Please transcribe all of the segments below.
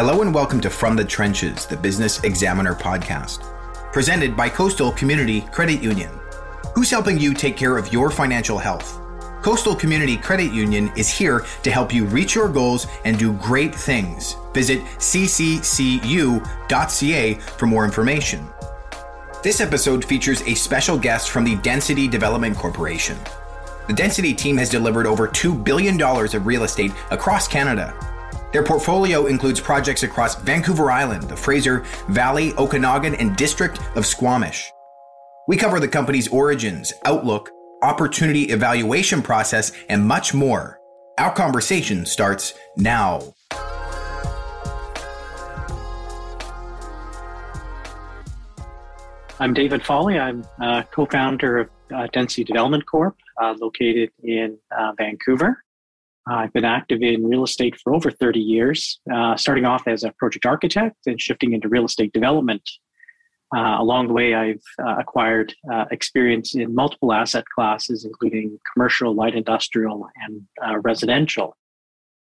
Hello and welcome to From the Trenches, the Business Examiner podcast, presented by Coastal Community Credit Union. Who's helping you take care of your financial health? Coastal Community Credit Union is here to help you reach your goals and do great things. Visit cccu.ca for more information. This episode features a special guest from the Density Development Corporation. The Density team has delivered over $2 billion of real estate across Canada. Their portfolio includes projects across Vancouver Island, the Fraser Valley, Okanagan, and District of Squamish. We cover the company's origins, outlook, opportunity evaluation process, and much more. Our conversation starts now. I'm David Foley. I'm uh, co founder of uh, Density Development Corp, uh, located in uh, Vancouver. I've been active in real estate for over 30 years, uh, starting off as a project architect and shifting into real estate development. Uh, along the way, I've uh, acquired uh, experience in multiple asset classes, including commercial, light industrial, and uh, residential.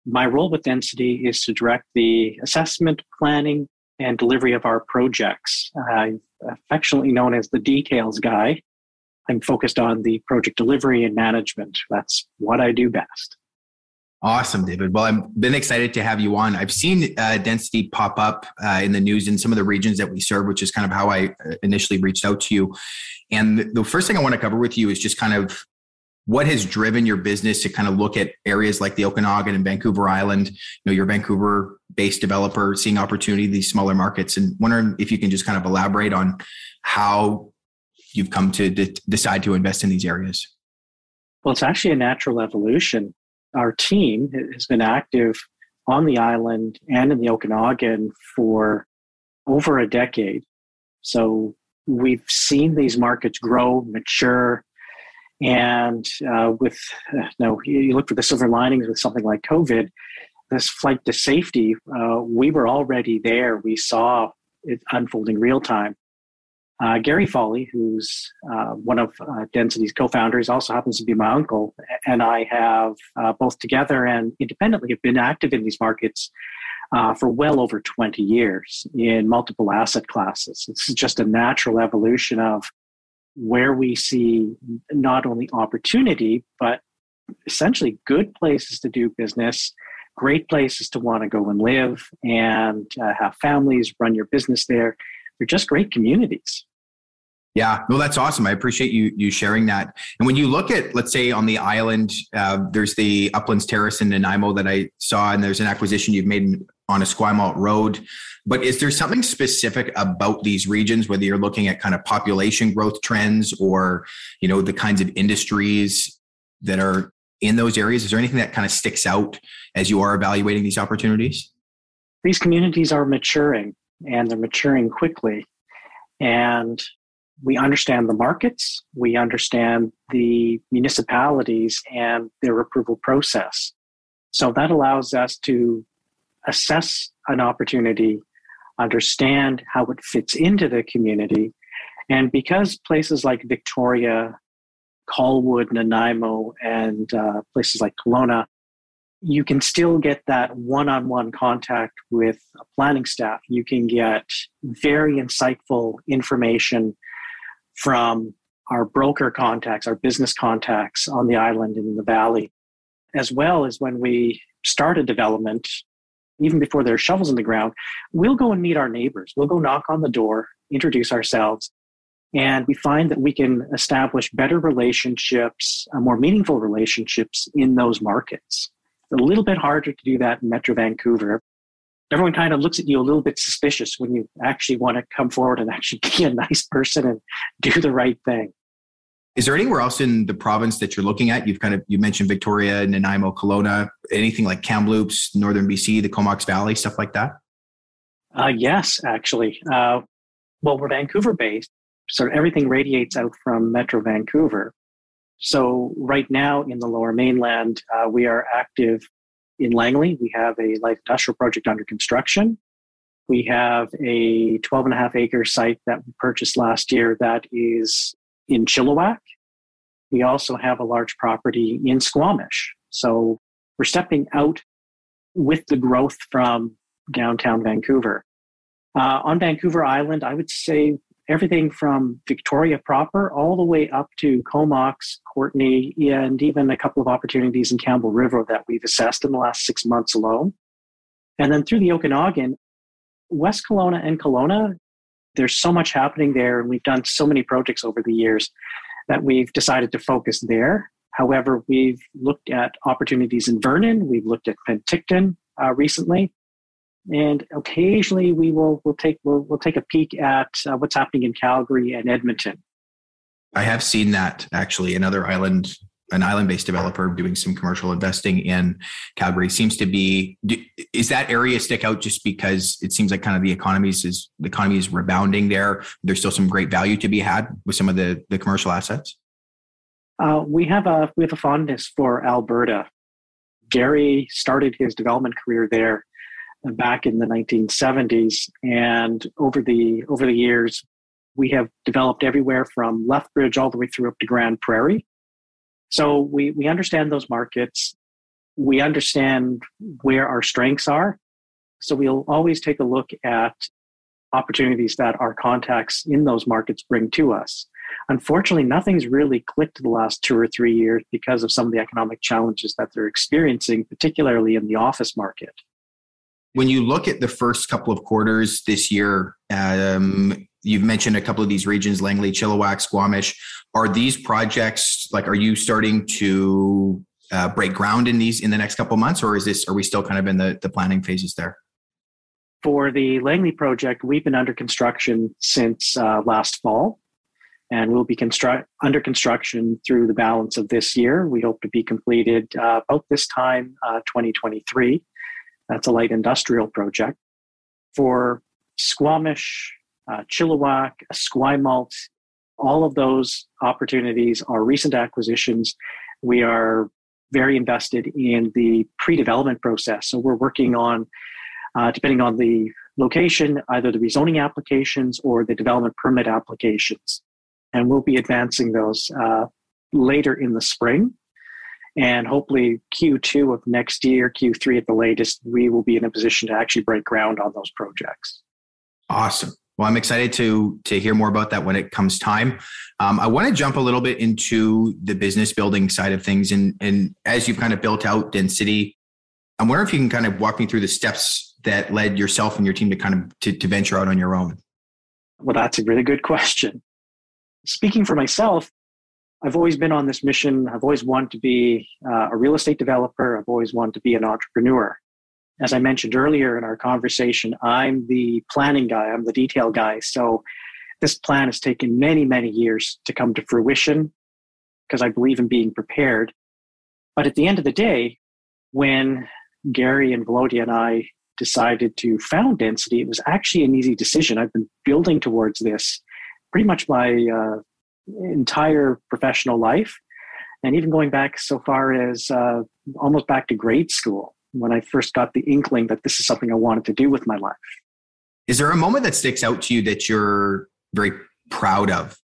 My role with Density is to direct the assessment, planning, and delivery of our projects. I'm affectionately known as the details guy. I'm focused on the project delivery and management. That's what I do best. Awesome, David. Well, I've been excited to have you on. I've seen uh, density pop up uh, in the news in some of the regions that we serve, which is kind of how I uh, initially reached out to you. And the first thing I want to cover with you is just kind of what has driven your business to kind of look at areas like the Okanagan and Vancouver Island. You know, you're Vancouver-based developer, seeing opportunity in these smaller markets, and wondering if you can just kind of elaborate on how you've come to de- decide to invest in these areas. Well, it's actually a natural evolution our team has been active on the island and in the Okanagan for over a decade. So we've seen these markets grow, mature, and uh, with uh, you, know, you look for the silver linings with something like COVID, this flight to safety, uh, we were already there. We saw it unfolding real time. Uh, Gary Foley, who's uh, one of uh, Density's co-founders, also happens to be my uncle, and I have uh, both together and independently have been active in these markets uh, for well over 20 years in multiple asset classes. It's just a natural evolution of where we see not only opportunity, but essentially good places to do business, great places to want to go and live and uh, have families, run your business there. They're just great communities. Yeah, no, that's awesome. I appreciate you you sharing that. And when you look at, let's say, on the island, uh, there's the Uplands Terrace in Nanaimo that I saw, and there's an acquisition you've made on Esquimalt Road. But is there something specific about these regions, whether you're looking at kind of population growth trends or you know the kinds of industries that are in those areas? Is there anything that kind of sticks out as you are evaluating these opportunities? These communities are maturing, and they're maturing quickly. And we understand the markets, we understand the municipalities and their approval process. So that allows us to assess an opportunity, understand how it fits into the community. And because places like Victoria, Colwood, Nanaimo, and uh, places like Kelowna, you can still get that one on one contact with a planning staff. You can get very insightful information from our broker contacts, our business contacts on the island and in the valley, as well as when we start a development, even before there are shovels in the ground, we'll go and meet our neighbors. We'll go knock on the door, introduce ourselves, and we find that we can establish better relationships, uh, more meaningful relationships in those markets. It's a little bit harder to do that in Metro Vancouver everyone kind of looks at you a little bit suspicious when you actually want to come forward and actually be a nice person and do the right thing. Is there anywhere else in the province that you're looking at? You've kind of you mentioned Victoria, Nanaimo, Kelowna, anything like Kamloops, Northern BC, the Comox Valley, stuff like that. Uh, yes, actually. Uh, well, we're Vancouver based, so everything radiates out from Metro Vancouver. So right now in the Lower Mainland, uh, we are active in Langley, we have a light industrial project under construction. We have a 12 and a half acre site that we purchased last year that is in Chilliwack. We also have a large property in Squamish. So we're stepping out with the growth from downtown Vancouver. Uh, on Vancouver Island, I would say everything from Victoria proper all the way up to Comox, Courtenay, and even a couple of opportunities in Campbell River that we've assessed in the last six months alone. And then through the Okanagan, West Kelowna and Kelowna, there's so much happening there, and we've done so many projects over the years that we've decided to focus there. However, we've looked at opportunities in Vernon, we've looked at Penticton uh, recently, and occasionally we will we'll take we'll, we'll take a peek at uh, what's happening in Calgary and Edmonton. I have seen that actually. Another island, an island-based developer doing some commercial investing in Calgary seems to be. Is that area stick out just because it seems like kind of the economy is the economy is rebounding there? There's still some great value to be had with some of the the commercial assets. Uh, we have a we have a fondness for Alberta. Gary started his development career there back in the 1970s. And over the over the years, we have developed everywhere from Lethbridge all the way through up to Grande Prairie. So we we understand those markets. We understand where our strengths are. So we'll always take a look at opportunities that our contacts in those markets bring to us. Unfortunately, nothing's really clicked the last two or three years because of some of the economic challenges that they're experiencing, particularly in the office market when you look at the first couple of quarters this year, um, you've mentioned a couple of these regions, Langley, Chilliwack, Squamish. Are these projects like, are you starting to uh, break ground in these in the next couple of months, or is this, are we still kind of in the, the planning phases there? For the Langley project, we've been under construction since uh, last fall, and we'll be construct under construction through the balance of this year. We hope to be completed uh, about this time, uh, 2023. That's a light industrial project. For Squamish, uh, Chilliwack, Esquimalt, all of those opportunities are recent acquisitions. We are very invested in the pre development process. So we're working on, uh, depending on the location, either the rezoning applications or the development permit applications. And we'll be advancing those uh, later in the spring. And hopefully, Q2 of next year, Q3 at the latest, we will be in a position to actually break ground on those projects. Awesome. Well, I'm excited to to hear more about that when it comes time. Um, I want to jump a little bit into the business building side of things, and and as you've kind of built out density, I'm wondering if you can kind of walk me through the steps that led yourself and your team to kind of to, to venture out on your own. Well, that's a really good question. Speaking for myself, I've always been on this mission. I've always wanted to be uh, a real estate developer. I've always wanted to be an entrepreneur. As I mentioned earlier in our conversation, I'm the planning guy, I'm the detail guy. So this plan has taken many, many years to come to fruition because I believe in being prepared. But at the end of the day, when Gary and Volodya and I decided to found Density, it was actually an easy decision. I've been building towards this pretty much my uh, entire professional life, and even going back so far as uh, almost back to grade school when I first got the inkling that this is something I wanted to do with my life. Is there a moment that sticks out to you that you're very proud of?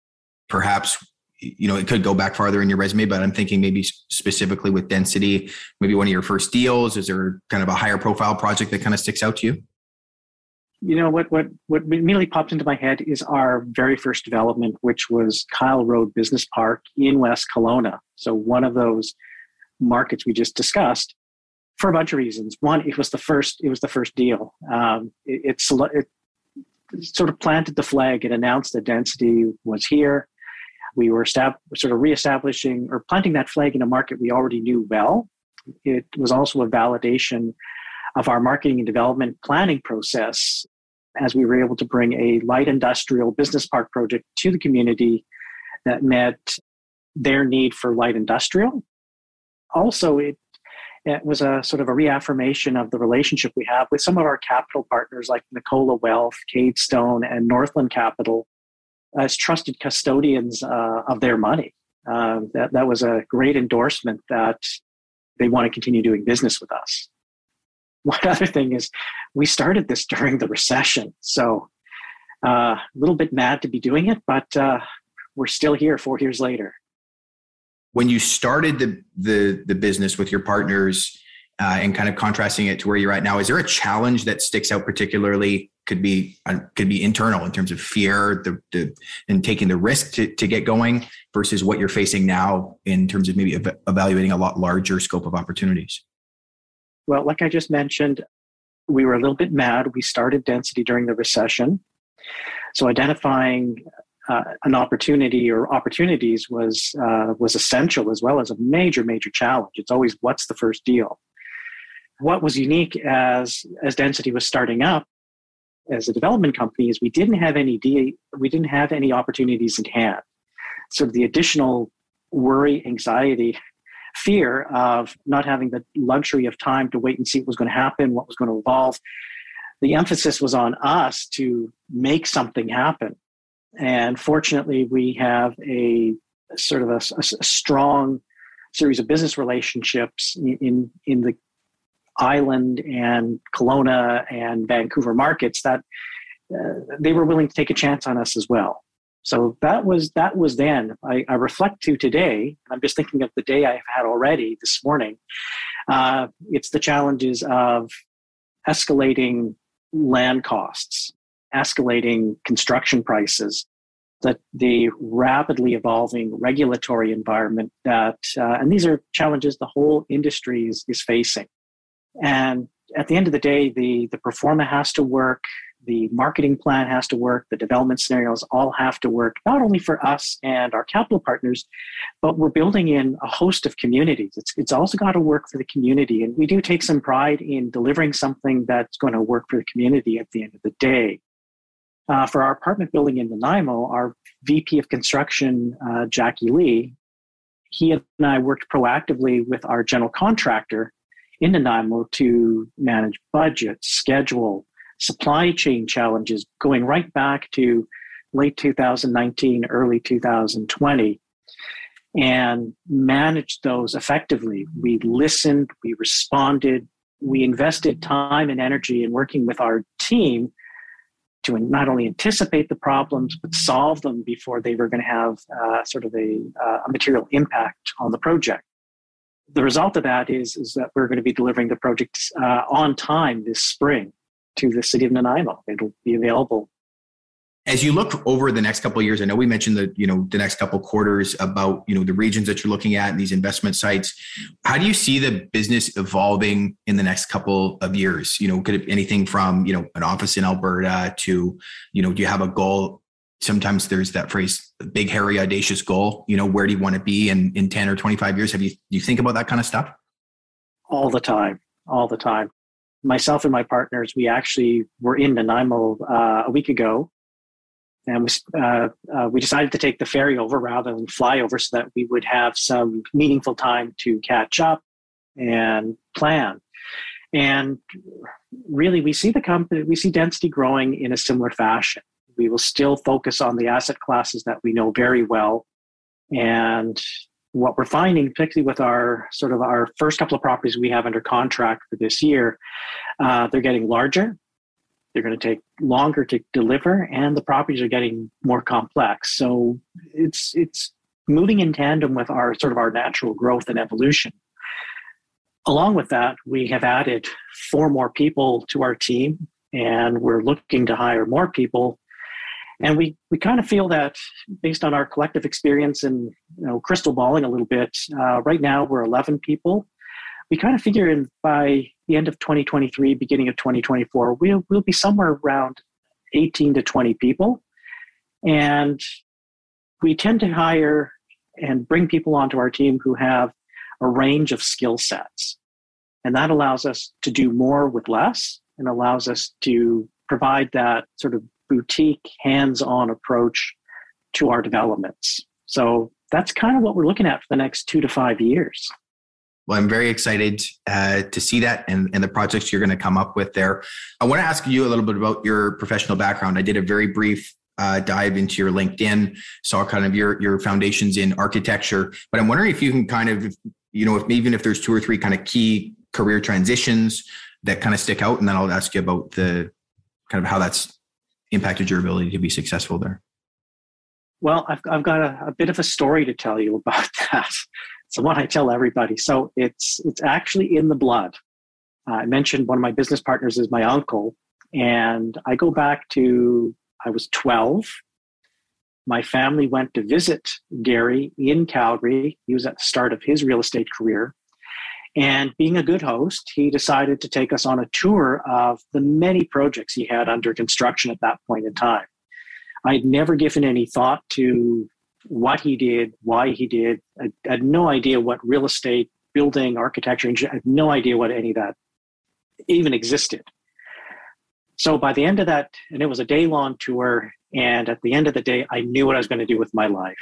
Perhaps you know it could go back farther in your resume, but I'm thinking maybe specifically with density, maybe one of your first deals. Is there kind of a higher profile project that kind of sticks out to you? You know what what what immediately popped into my head is our very first development which was kyle road business park in west kelowna. So one of those markets we just discussed for a bunch of reasons. One it was the first it was the first deal. Um, it, it, it sort of planted the flag. It announced that density was here. We were sort of reestablishing or planting that flag in a market we already knew well. It was also a validation of our marketing and development planning process as we were able to bring a light industrial business park project to the community that met their need for light industrial. Also, it, it was a sort of a reaffirmation of the relationship we have with some of our capital partners like Nicola Wealth, Cadestone, and Northland Capital as trusted custodians uh, of their money. Uh, that, that was a great endorsement that they want to continue doing business with us one other thing is we started this during the recession. So uh, a little bit mad to be doing it, but uh, we're still here four years later. When you started the, the, the business with your partners, uh, and kind of contrasting it to where you're at now, is there a challenge that sticks out particularly? Could be uh, could be internal in terms of fear, the, the and taking the risk to, to get going versus what you're facing now in terms of maybe ev- evaluating a lot larger scope of opportunities. Well, like I just mentioned, we were a little bit mad. We started density during the recession, so identifying uh, an opportunity or opportunities was uh, was essential as well as a major major challenge. It's always what's the first deal. What was unique as as density was starting up as a development company is we didn't have any de- we didn't have any opportunities in hand. So the additional worry, anxiety, fear of not having the luxury of time to wait and see what was going to happen, what was going to evolve. The emphasis was on us to make something happen and fortunately, we have a sort of a, a, strong series of business relationships in, in, in the island and Kelowna and Vancouver markets that uh, they were willing to take a chance on us as well. So that was that was then. I, I, reflect to today. I'm just thinking of the day I've had already this morning. Uh, it's the challenges of escalating land costs escalating construction prices, that the rapidly evolving regulatory environment that, uh, and these are challenges the whole industry is, is facing. And at the end of the day, the, the pro forma has to work, the marketing plan has to work, the development scenarios all have to work, not only for us and our capital partners, but we're building in a host of communities. It's, it's also got to work for the community. And we do take some pride in delivering something that's going to work for the community at the end of the day. Uh, for our apartment building in Nanaimo, our VP of construction, uh, Jackie Lee, he and I worked proactively with our general contractor in Nanaimo to manage budget, schedule, supply chain challenges going right back to late 2019, early 2020, and managed those effectively. We listened, we responded, we invested time and energy in working with our team to not only anticipate the problems but solve them before they were going to have uh, sort of a, uh, a, material impact on the project. The result of that is, is that we're going to be delivering the project uh, on time this spring to the city of Nanaimo. It'll be available. As you look over the next couple of years i know we mentioned the you know the next couple quarters about you know the regions that you're looking at and these investment sites. How do you see the business evolving in the next couple of years? You know could it anything from you know an office in alberta to you know do you have a goal? Sometimes there's that phrase big hairy audacious goal. You know where do you want to be in in 10 or 25 years? Have you do you think about that kind of stuff? All the time. All the time myself and my partners we actually were in nanaimo uh, a week ago. And we, uh, uh, we decided to take the ferry over rather than fly over so that we would have some meaningful time to catch up and plan. And really we see the company we see density growing in a similar fashion. We will still focus on the asset classes that we know very well. And what we're finding particularly with our sort of our first couple of properties we have under contract for this year uh, they're getting larger they're going to take longer to deliver, and the properties are getting more complex. So it's it's moving in tandem with our sort of our natural growth and evolution. Along with that, we have added four more people to our team, and we're looking to hire more people. And we, we kind of feel that based on our collective experience and you know, crystal balling a little bit, uh, right now we're 11 people we kind of figure in by the end of 2023, beginning of 2024, we'll, we'll be somewhere around 18 to 20 people. And we tend to hire and bring people onto our team who have a range of skill sets. And that allows us to do more with less and allows us to provide that sort of boutique, hands on approach to our developments. So that's kind of what we're looking at for the next two to five years. Well, I'm very excited uh, to see that and, and the projects you're going to come up with there. I want to ask you a little bit about your professional background. I did a very brief uh, dive into your LinkedIn, saw kind of your your foundations in architecture, but I'm wondering if you can kind of, you know, if even if there's two or three kind of key career transitions that kind of stick out, and then I'll ask you about the kind of how that's impacted your ability to be successful there. Well, I've, I've got a, a bit of a story to tell you about that. It's the one I tell everybody. So it's it's actually in the blood. I mentioned one of my business partners is my uncle, and I go back to I was 12. My family went to visit Gary in Calgary. He was at the start of his real estate career. And being a good host, he decided to take us on a tour of the many projects he had under construction at that point in time. I'd never given any thought to what he did, why he did. I had no idea what real estate, building, architecture, I had no idea what any of that even existed. So by the end of that, and it was a day long tour, and at the end of the day, I knew what I was going to do with my life.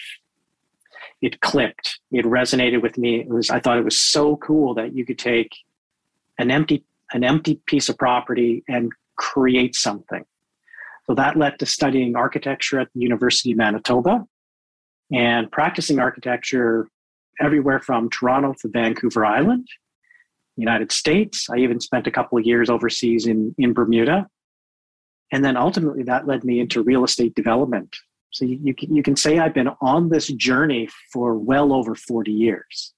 It clicked. It resonated with me. It was I thought it was so cool that you could take an empty an empty piece of property and create something. So that led to studying architecture at the University of Manitoba and practicing architecture everywhere from Toronto to Vancouver Island, United States. I even spent a couple of years overseas in, in Bermuda. And then ultimately that led me into real estate development. So you, you, can, you can say I've been on this journey for well over 40 years.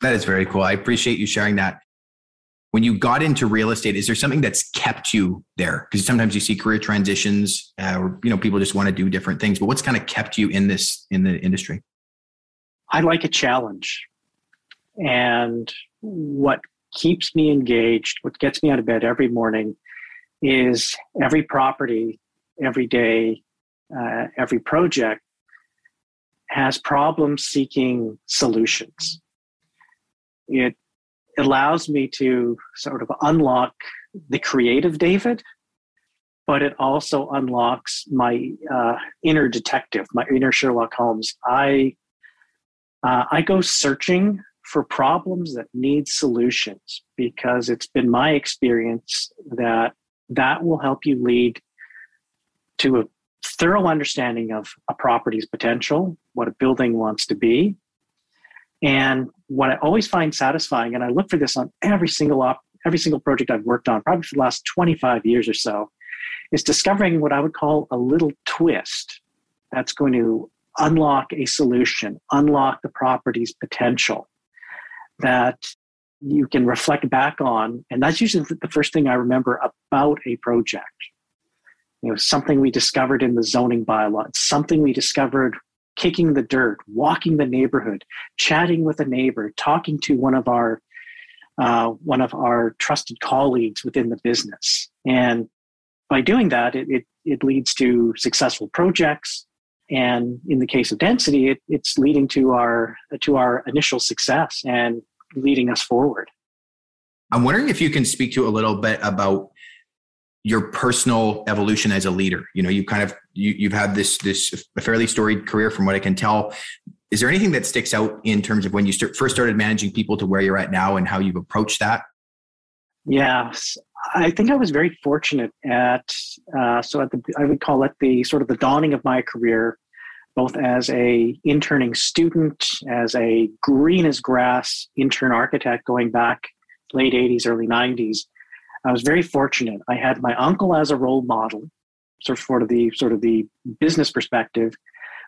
That is very cool. I appreciate you sharing that when you got into real estate is there something that's kept you there because sometimes you see career transitions uh, or you know people just want to do different things but what's kind of kept you in this in the industry i like a challenge and what keeps me engaged what gets me out of bed every morning is every property every day uh, every project has problem seeking solutions it allows me to sort of unlock the creative David, but it also unlocks my uh, inner detective, my inner Sherlock Holmes. I uh, I go searching for problems that need solutions because it's been my experience that that will help you lead to a thorough understanding of a property's potential, what a building wants to be, and what I always find satisfying, and I look for this on every single op, every single project I've worked on, probably for the last 25 years or so, is discovering what I would call a little twist that's going to unlock a solution, unlock the property's potential that you can reflect back on. And that's usually the first thing I remember about a project. You know, something we discovered in the zoning bylaw, something we discovered kicking the dirt, walking the neighborhood, chatting with a neighbor, talking to one of our uh, one of our trusted colleagues within the business. And by doing that, it, it, it leads to successful projects. And in the case of density, it, it's leading to our to our initial success and leading us forward. I'm wondering if you can speak to a little bit about your personal evolution as a leader. You know you kind of you, you've had this this a fairly storied career from what i can tell. Is there anything that sticks out in terms of when you start, first started managing people to where you're at now and how you've approached that? Yes. I think i was very fortunate at uh, so at the i would call it the sort of the dawning of my career both as a interning student as a green as grass intern architect going back late 80s early 90s I was very fortunate. I had my uncle as a role model, sort of for the sort of the business perspective,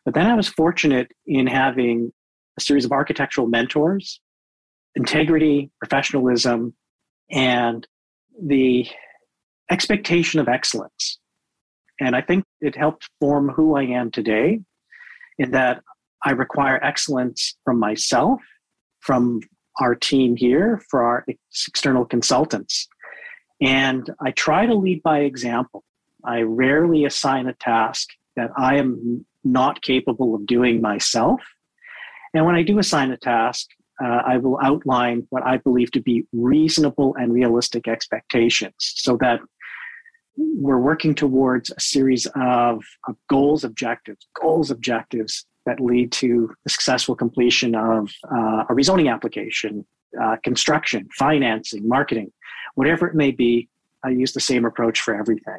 but then I was fortunate in having a series of architectural mentors, integrity, professionalism, and the expectation of excellence. And I think it helped form who I am today in that I require excellence from myself, from our team here, for our external consultants. And I try to lead by example. I rarely assign a task that I am not capable of doing myself. And when I do assign a task, uh, I will outline what I believe to be reasonable and realistic expectations so that we're working towards a series of, of goals, objectives, goals, objectives that lead to the successful completion of uh, a rezoning application, uh, construction, financing, marketing, whatever it may be, I use the same approach for everything.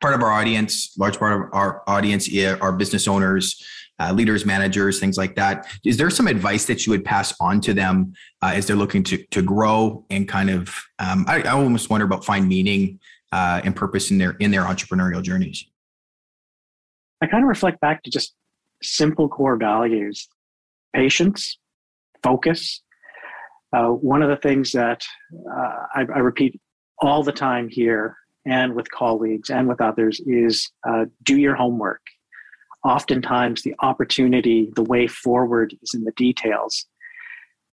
Part of our audience, large part of our audience are business owners, uh, leaders, managers, things like that. Is there some advice that you would pass on to them uh, as they're looking to to grow and kind of? Um, I, I, almost wonder about find meaning uh, and purpose in their in their entrepreneurial journeys. I kind of reflect back to just simple core values: patience, focus, Uh, one of the things that uh, I, I, repeat all the time here and with colleagues and with others is uh, do your homework. Oftentimes, the opportunity, the way forward is in the details.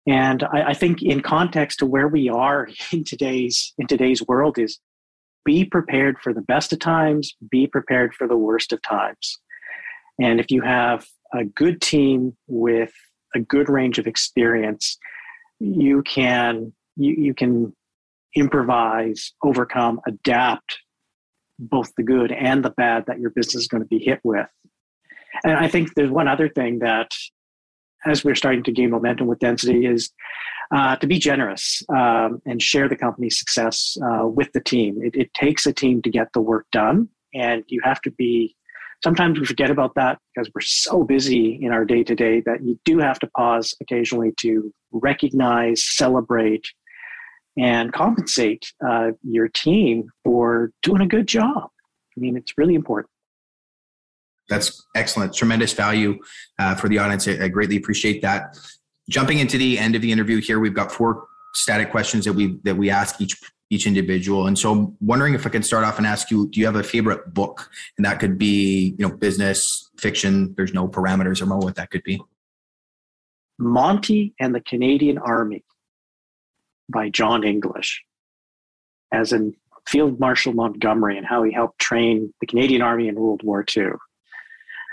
And I, I think, in context to where we are in today's in today's world, is be prepared for the best of times, be prepared for the worst of times. And if you have a good team with a good range of experience, you can you, you can improvise, overcome, adapt both the good and the bad that your business is going to be hit with. And I think there's one other thing that, as we're starting to gain momentum with density, is uh, to be generous um, and share the company's success uh, with the team. It, it takes a team to get the work done, and you have to be. Sometimes we forget about that because we're so busy in our day to day that you do have to pause occasionally to recognize, celebrate, and compensate uh, your team for doing a good job. I mean, it's really important. That's excellent. Tremendous value uh, for the audience. I, I greatly appreciate that. Jumping into the end of the interview here, we've got four static questions that we that we ask each each individual. And so I'm wondering if I can start off and ask you, do you have a favorite book? And that could be, you know, business, fiction. There's no parameters or what that could be. Monty and the Canadian Army by John English, as in Field Marshal Montgomery and how he helped train the Canadian Army in World War II.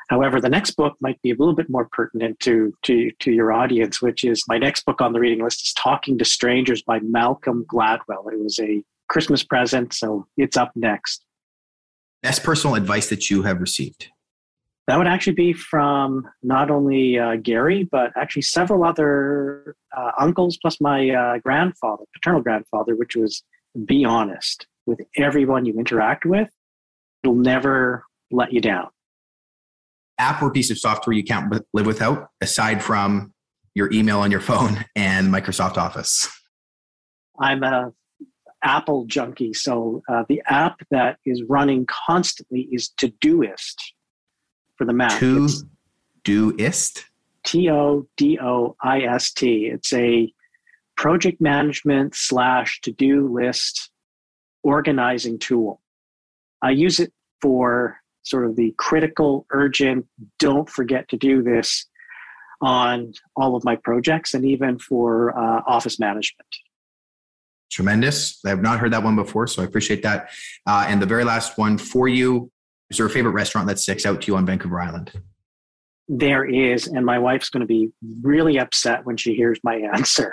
However, the next book might be a little bit more pertinent to, to, to your audience, which is my next book on the reading list is Talking to Strangers by Malcolm Gladwell. It was a Christmas present, so it's up next. Best personal advice that you have received? That would actually be from not only uh, Gary, but actually several other uh, uncles, plus my uh, grandfather, paternal grandfather, which was be honest with everyone you interact with. It'll never let you down. App or piece of software you can't live without, aside from your email on your phone and Microsoft Office. I'm a Apple junkie, so uh, the app that is running constantly is Todoist for the Mac. To Doist? T O D O I S T. It's a project management slash to do list organizing tool. I use it for sort of the critical, urgent, don't forget to do this on all of my projects and even for uh, office management. Tremendous. I have not heard that one before, so I appreciate that. Uh, and the very last one for you is there a favorite restaurant that sticks out to you on Vancouver Island? There is, and my wife's going to be really upset when she hears my answer.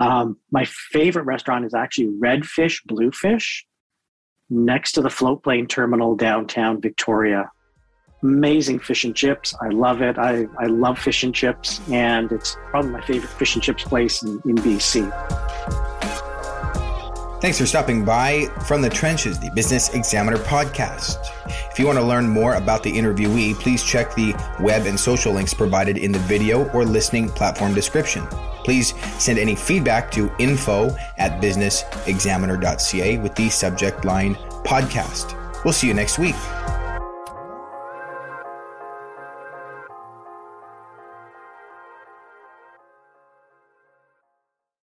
Um, my favorite restaurant is actually Redfish Bluefish next to the float plane terminal downtown Victoria. Amazing fish and chips. I love it. I, I love fish and chips, and it's probably my favorite fish and chips place in, in BC. Thanks for stopping by from the Trenches, the Business Examiner podcast. If you want to learn more about the interviewee, please check the web and social links provided in the video or listening platform description. Please send any feedback to info at businessexaminer.ca with the subject line podcast. We'll see you next week.